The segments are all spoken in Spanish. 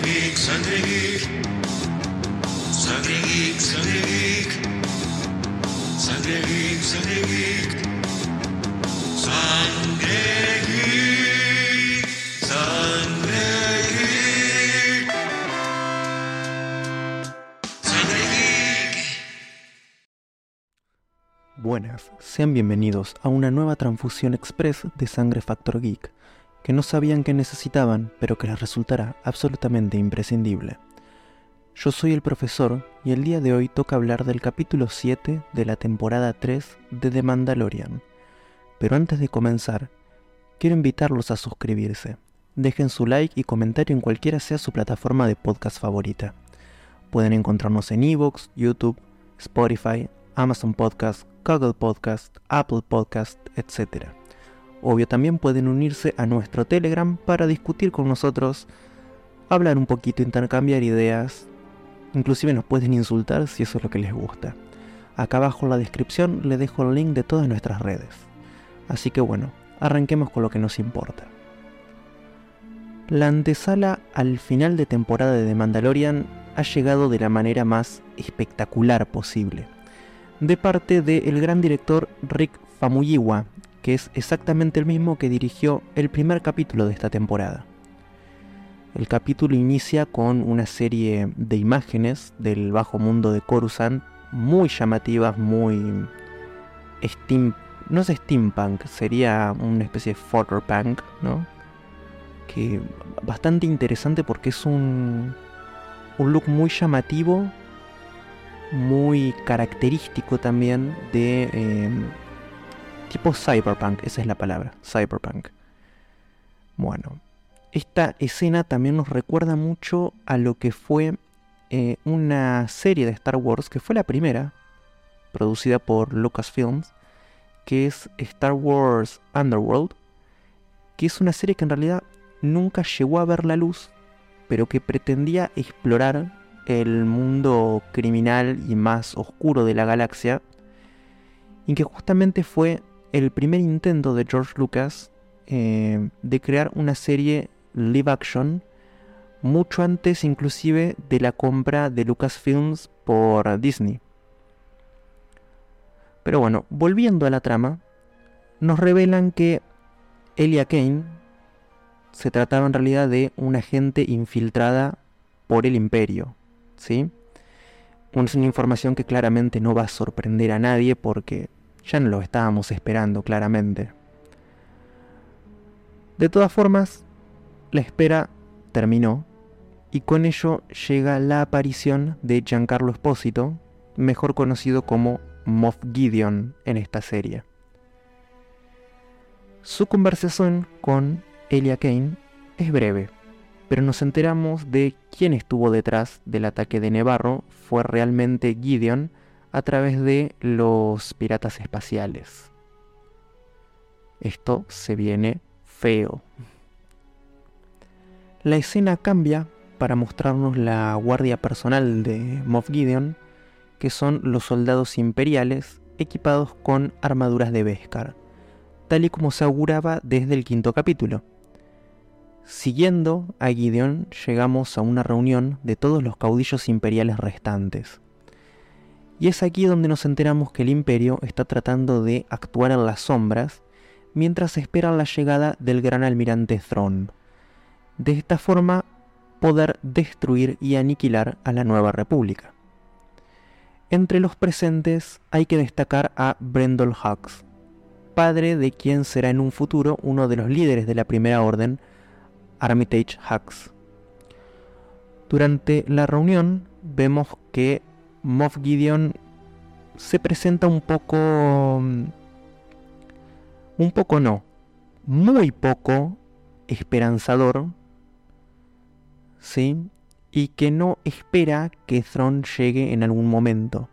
Geek, sangre geek. Sangre geek. Sangre geek. Sangre geek. Buenas, sean bienvenidos a una nueva transfusión express de Sangre Factor Geek, que no sabían que necesitaban, pero que les resultará absolutamente imprescindible. Yo soy el profesor y el día de hoy toca hablar del capítulo 7 de la temporada 3 de The Mandalorian. Pero antes de comenzar, quiero invitarlos a suscribirse. Dejen su like y comentario en cualquiera sea su plataforma de podcast favorita. Pueden encontrarnos en Evox, YouTube, Spotify, Amazon Podcast, Google Podcast, Apple Podcast, etc. Obvio también pueden unirse a nuestro Telegram para discutir con nosotros, hablar un poquito, intercambiar ideas, inclusive nos pueden insultar si eso es lo que les gusta. Acá abajo en la descripción les dejo el link de todas nuestras redes. Así que bueno, arranquemos con lo que nos importa. La antesala al final de temporada de The Mandalorian ha llegado de la manera más espectacular posible, de parte del gran director Rick Famuyiwa, que es exactamente el mismo que dirigió el primer capítulo de esta temporada. El capítulo inicia con una serie de imágenes del bajo mundo de Coruscant muy llamativas, muy steam, no es steampunk, sería una especie de photorpunk, ¿no? Que bastante interesante porque es un un look muy llamativo, muy característico también de eh, tipo cyberpunk, esa es la palabra, cyberpunk. Bueno, esta escena también nos recuerda mucho a lo que fue eh, una serie de Star Wars, que fue la primera, producida por Lucasfilms, que es Star Wars Underworld, que es una serie que en realidad nunca llegó a ver la luz, pero que pretendía explorar el mundo criminal y más oscuro de la galaxia, y que justamente fue el primer intento de George Lucas eh, de crear una serie live action mucho antes inclusive de la compra de Lucasfilms por Disney. Pero bueno, volviendo a la trama, nos revelan que Elia Kane se trataba en realidad de una agente infiltrada por el imperio, ¿sí? Es una información que claramente no va a sorprender a nadie porque ya no lo estábamos esperando claramente. De todas formas, la espera terminó y con ello llega la aparición de Giancarlo Espósito, mejor conocido como Moff Gideon en esta serie. Su conversación con Elia Kane es breve, pero nos enteramos de quién estuvo detrás del ataque de Nevarro fue realmente Gideon a través de los piratas espaciales. Esto se viene feo. La escena cambia para mostrarnos la guardia personal de Moff Gideon, que son los soldados imperiales equipados con armaduras de Beskar, tal y como se auguraba desde el quinto capítulo. Siguiendo a Gideon, llegamos a una reunión de todos los caudillos imperiales restantes. Y es aquí donde nos enteramos que el imperio está tratando de actuar en las sombras mientras esperan la llegada del gran almirante Thrawn. De esta forma, poder destruir y aniquilar a la nueva república. Entre los presentes hay que destacar a Brendol Hux, padre de quien será en un futuro uno de los líderes de la Primera Orden, Armitage Hux. Durante la reunión vemos que Moff Gideon se presenta un poco... Un poco no, muy poco esperanzador, ¿sí? Y que no espera que Thrawn llegue en algún momento,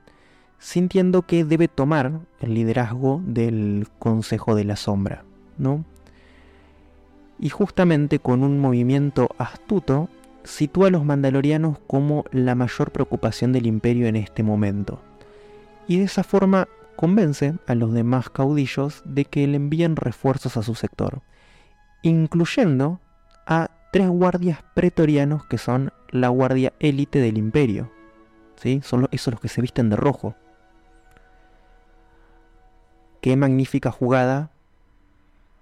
sintiendo que debe tomar el liderazgo del Consejo de la Sombra, ¿no? Y justamente con un movimiento astuto, sitúa a los mandalorianos como la mayor preocupación del imperio en este momento. Y de esa forma convence a los demás caudillos de que le envíen refuerzos a su sector, incluyendo a tres guardias pretorianos que son la guardia élite del imperio. ¿Sí? Son esos los que se visten de rojo. Qué magnífica jugada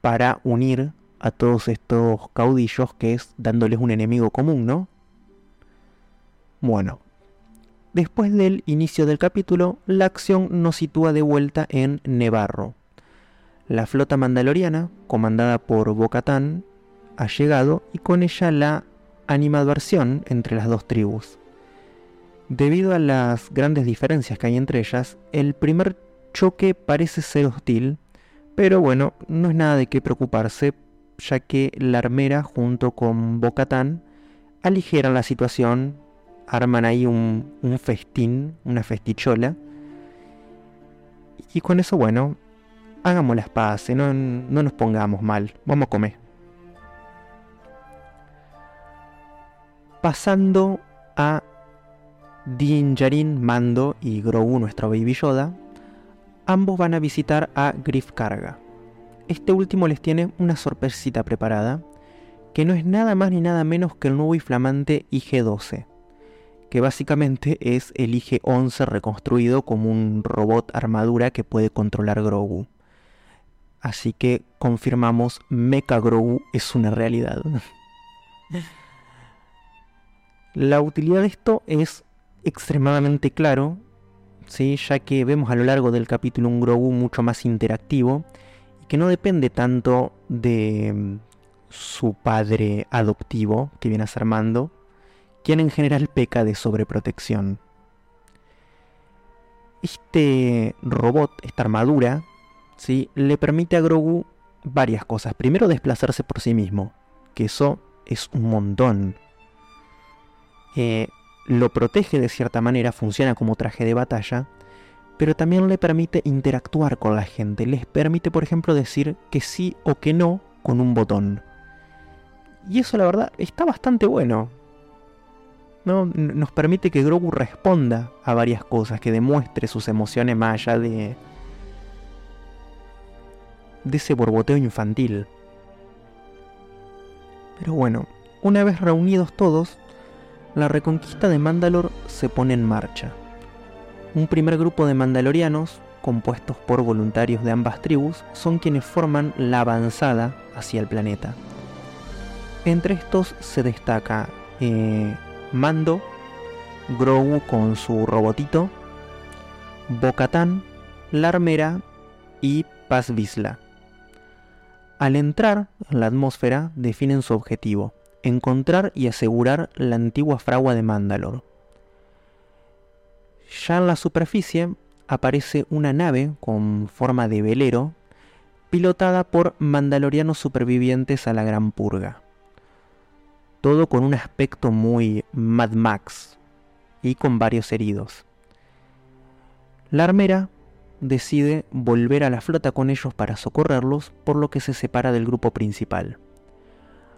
para unir a todos estos caudillos que es dándoles un enemigo común, ¿no? Bueno, después del inicio del capítulo, la acción nos sitúa de vuelta en Nevarro. La flota mandaloriana, comandada por Bocatán, ha llegado y con ella la animadversión entre las dos tribus. Debido a las grandes diferencias que hay entre ellas, el primer choque parece ser hostil, pero bueno, no es nada de qué preocuparse, ya que la armera junto con Bocatán aligeran la situación, arman ahí un, festín, una festichola, y con eso, bueno, hagamos las paces, no, no nos pongamos mal, vamos a comer. Pasando a Din Djarin, Mando y Grogu, nuestro Baby Yoda, ambos van a visitar a Griff Carga. Este último les tiene una sorpresita preparada, que no es nada más ni nada menos que el nuevo y flamante IG-12, que básicamente es el IG-11 reconstruido como un robot armadura que puede controlar Grogu. Así que confirmamos, Mecha Grogu es una realidad. La utilidad de esto es extremadamente claro, ¿sí? ya que vemos a lo largo del capítulo un Grogu mucho más interactivo que no depende tanto de mm, su padre adoptivo que viene a ser Mando, quien en general peca de sobreprotección. Este robot, esta armadura, ¿sí? le permite a Grogu varias cosas. Primero, desplazarse por sí mismo, que eso es un montón. Eh, lo protege de cierta manera, funciona como traje de batalla, pero también le permite interactuar con la gente. Les permite, por ejemplo, decir que sí o que no con un botón. Y eso, la verdad, está bastante bueno. ¿no? Nos permite que Grogu responda a varias cosas, que demuestre sus emociones más allá de, de ese borboteo infantil. Pero bueno, una vez reunidos todos, la reconquista de Mandalor se pone en marcha. Un primer grupo de mandalorianos, compuestos por voluntarios de ambas tribus, son quienes forman la avanzada hacia el planeta. Entre estos se destaca eh, Mando, Grogu con su robotito, Bocatán, la armera y Paz Vizla. Al entrar en la atmósfera definen su objetivo, encontrar y asegurar la antigua fragua de Mandalor. Ya en la superficie aparece una nave con forma de velero, pilotada por mandalorianos supervivientes a la Gran Purga. Todo con un aspecto muy Mad Max y con varios heridos. La armera decide volver a la flota con ellos para socorrerlos, por lo que se separa del grupo principal.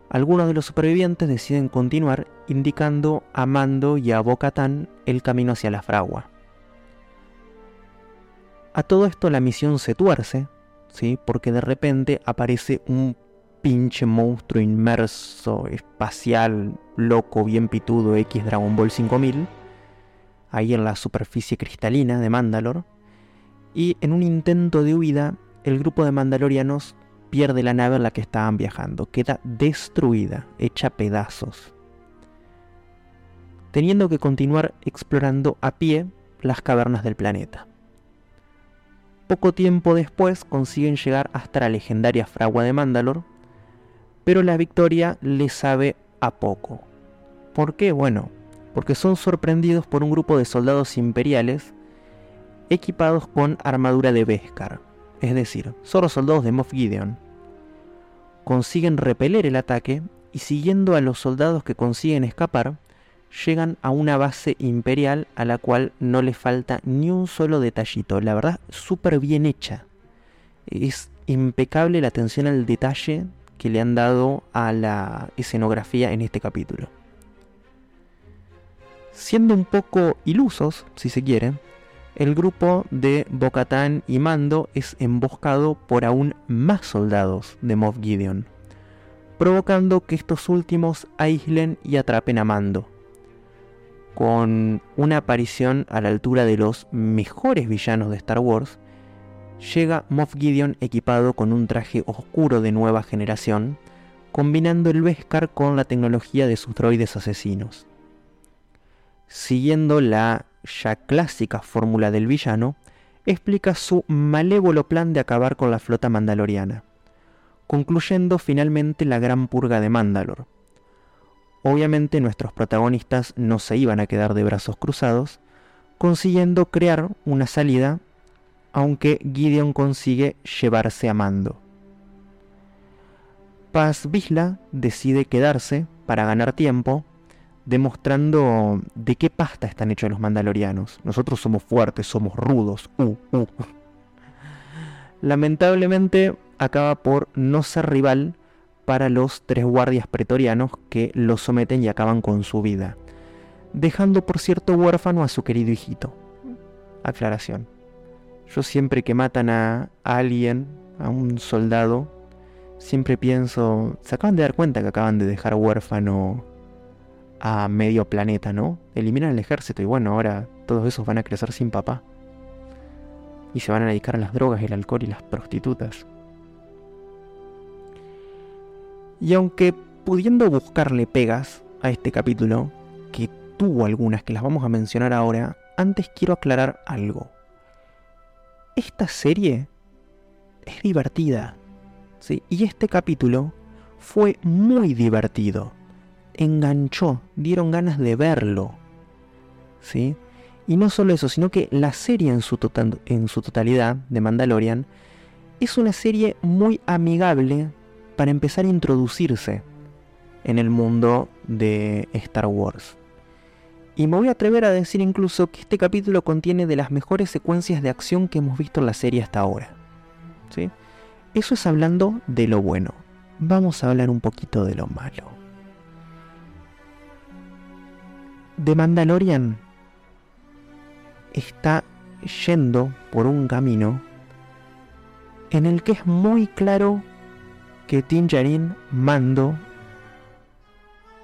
Algunos de los supervivientes deciden continuar indicando a Mando y a Bocatán el camino hacia la fragua. A todo esto la misión se tuerce, ¿sí? porque de repente aparece un pinche monstruo inmerso, espacial, loco, bien pitudo X Dragon Ball 5000, ahí en la superficie cristalina de Mandalor, y en un intento de huida, el grupo de mandalorianos pierde la nave en la que estaban viajando, queda destruida, hecha pedazos, teniendo que continuar explorando a pie las cavernas del planeta. Poco tiempo después consiguen llegar hasta la legendaria fragua de Mandalor, pero la victoria les sabe a poco. ¿Por qué? Bueno, porque son sorprendidos por un grupo de soldados imperiales equipados con armadura de Beskar, es decir, son los soldados de Moff Gideon. Consiguen repeler el ataque y siguiendo a los soldados que consiguen escapar, llegan a una base imperial a la cual no le falta ni un solo detallito. La verdad, súper bien hecha. Es impecable la atención al detalle que le han dado a la escenografía en este capítulo. Siendo un poco ilusos, si se quiere, el grupo de Bocatán y Mando es emboscado por aún más soldados de Moff Gideon. provocando que estos últimos aíslen y atrapen a Mando. Con una aparición a la altura de los mejores villanos de Star Wars, llega Moff Gideon equipado con un traje oscuro de nueva generación, combinando el Beskar con la tecnología de sus droides asesinos. Siguiendo la ya clásica fórmula del villano, explica su malévolo plan de acabar con la flota mandaloriana, concluyendo finalmente la gran purga de Mandalor. Obviamente nuestros protagonistas no se iban a quedar de brazos cruzados, consiguiendo crear una salida, aunque Gideon consigue llevarse a Mando. Paz Vizla decide quedarse para ganar tiempo, demostrando de qué pasta están hechos los mandalorianos. Nosotros somos fuertes, somos rudos. Uh, uh. Lamentablemente acaba por no ser rival para los tres guardias pretorianos que lo someten y acaban con su vida, dejando por cierto huérfano a su querido hijito. Aclaración. Yo siempre que matan a alguien, a un soldado, siempre pienso, se acaban de dar cuenta que acaban de dejar huérfano a medio planeta, ¿no? Eliminan el ejército y bueno, ahora todos esos van a crecer sin papá. Y se van a dedicar a las drogas, el alcohol y las prostitutas. Y aunque pudiendo buscarle pegas a este capítulo, que tuvo algunas que las vamos a mencionar ahora, antes quiero aclarar algo. Esta serie es divertida, ¿sí? Y este capítulo fue muy divertido enganchó, dieron ganas de verlo. ¿Sí? Y no solo eso, sino que la serie en su, totalidad de Mandalorian es una serie muy amigable para empezar a introducirse en el mundo de Star Wars. Y me voy a atrever a decir incluso que este capítulo contiene de las mejores secuencias de acción que hemos visto en la serie hasta ahora. ¿Sí? Eso es hablando de lo bueno. Vamos a hablar un poquito de lo malo. Mandalorian está yendo por un camino en el que es muy claro que Tinjarin Mando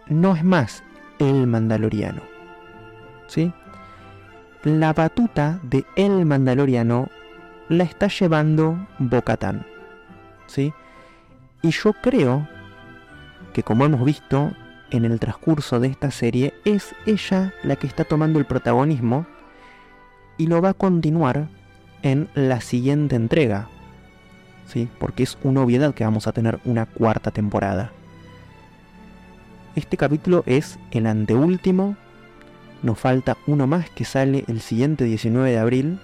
no es más el Mandaloriano. ¿Sí? La batuta de el Mandaloriano la está llevando Bocatán. ¿Sí? Y yo creo que como hemos visto en el transcurso de esta serie es ella la que está tomando el protagonismo y lo va a continuar en la siguiente entrega. ¿Sí? Porque es una obviedad que vamos a tener una cuarta temporada. Este capítulo es el anteúltimo. Nos falta uno más que sale el siguiente 19 de abril.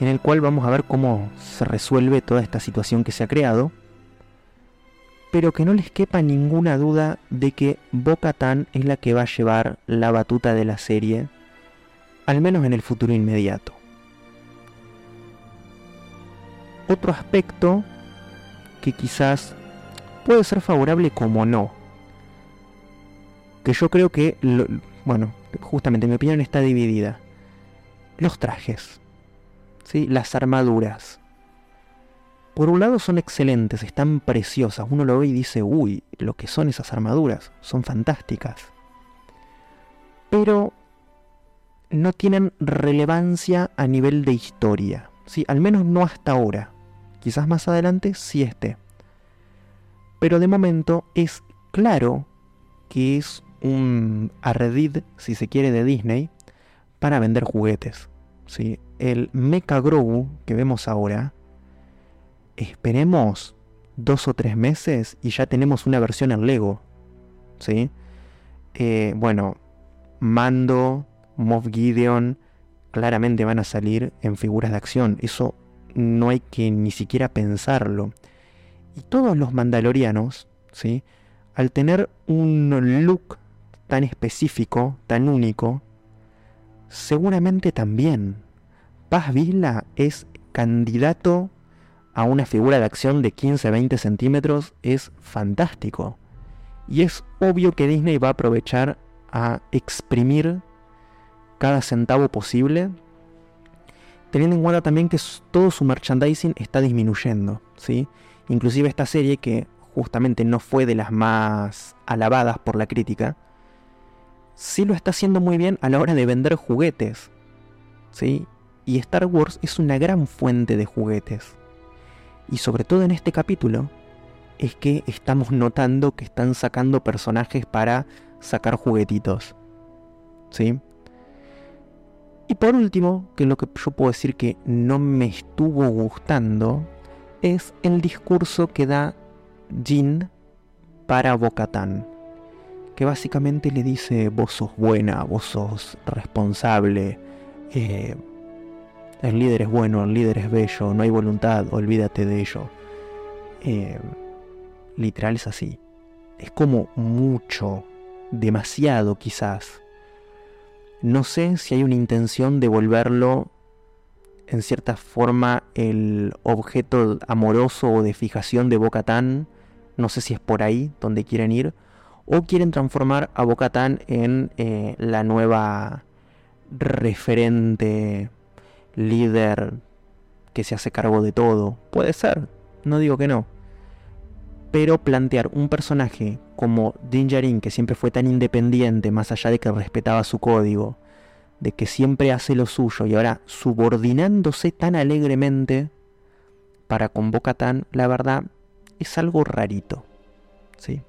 En el cual vamos a ver cómo se resuelve toda esta situación que se ha creado pero que no les quepa ninguna duda de que Boca Tan es la que va a llevar la batuta de la serie, al menos en el futuro inmediato. Otro aspecto que quizás puede ser favorable como no, que yo creo que, bueno, justamente mi opinión está dividida. Los trajes, ¿sí? las armaduras, por un lado son excelentes, están preciosas. Uno lo ve y dice, uy, lo que son esas armaduras, son fantásticas. Pero no tienen relevancia a nivel de historia. ¿sí? Al menos no hasta ahora. Quizás más adelante sí esté. Pero de momento es claro que es un arredid, si se quiere, de Disney para vender juguetes. ¿sí? El Mecha Grogu que vemos ahora esperemos dos o tres meses y ya tenemos una versión en Lego. ¿Sí? Eh, bueno, Mando, Moff Gideon, claramente van a salir en figuras de acción. Eso no hay que ni siquiera pensarlo. Y todos los mandalorianos, ¿sí? Al tener un look tan específico, tan único, seguramente también. Paz Vila es candidato a una figura de acción de 15-20 centímetros es fantástico. Y es obvio que Disney va a aprovechar a exprimir cada centavo posible, teniendo en cuenta también que todo su merchandising está disminuyendo, ¿sí? Inclusive esta serie que justamente no fue de las más alabadas por la crítica, sí lo está haciendo muy bien a la hora de vender juguetes. ¿Sí? Y Star Wars es una gran fuente de juguetes. Y sobre todo en este capítulo, es que estamos notando que están sacando personajes para sacar juguetitos. ¿Sí? Y por último, que lo que yo puedo decir que no me estuvo gustando, es el discurso que da Jin para Bocatán. Que básicamente le dice, vos sos buena, vos sos responsable, eh, el líder es bueno, el líder es bello, no hay voluntad, olvídate de ello. Eh, literal es así. Es como mucho, demasiado quizás. No sé si hay una intención de volverlo en cierta forma el objeto amoroso o de fijación de Bocatán. No sé si es por ahí donde quieren ir. O quieren transformar a Bocatán en eh, la nueva referente, líder que se hace cargo de todo. Puede ser, no digo que no pero plantear un personaje como Din que siempre fue tan independiente, más allá de que respetaba su código, de que siempre hace lo suyo y ahora subordinándose tan alegremente para con Tan, la verdad es algo rarito. ¿sí?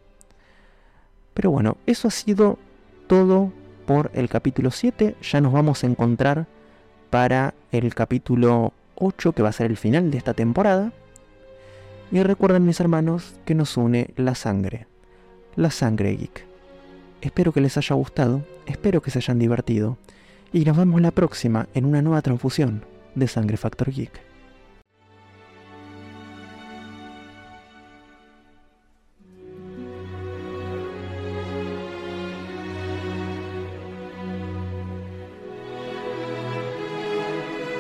Pero bueno, eso ha sido todo por el capítulo 7. Ya nos vamos a encontrar para el capítulo 8, que va a ser el final de esta temporada. Y recuerden mis hermanos que nos une la sangre, la sangre geek. Espero que les haya gustado, espero que se hayan divertido y nos vemos la próxima en una nueva transfusión de Sangre Factor Geek.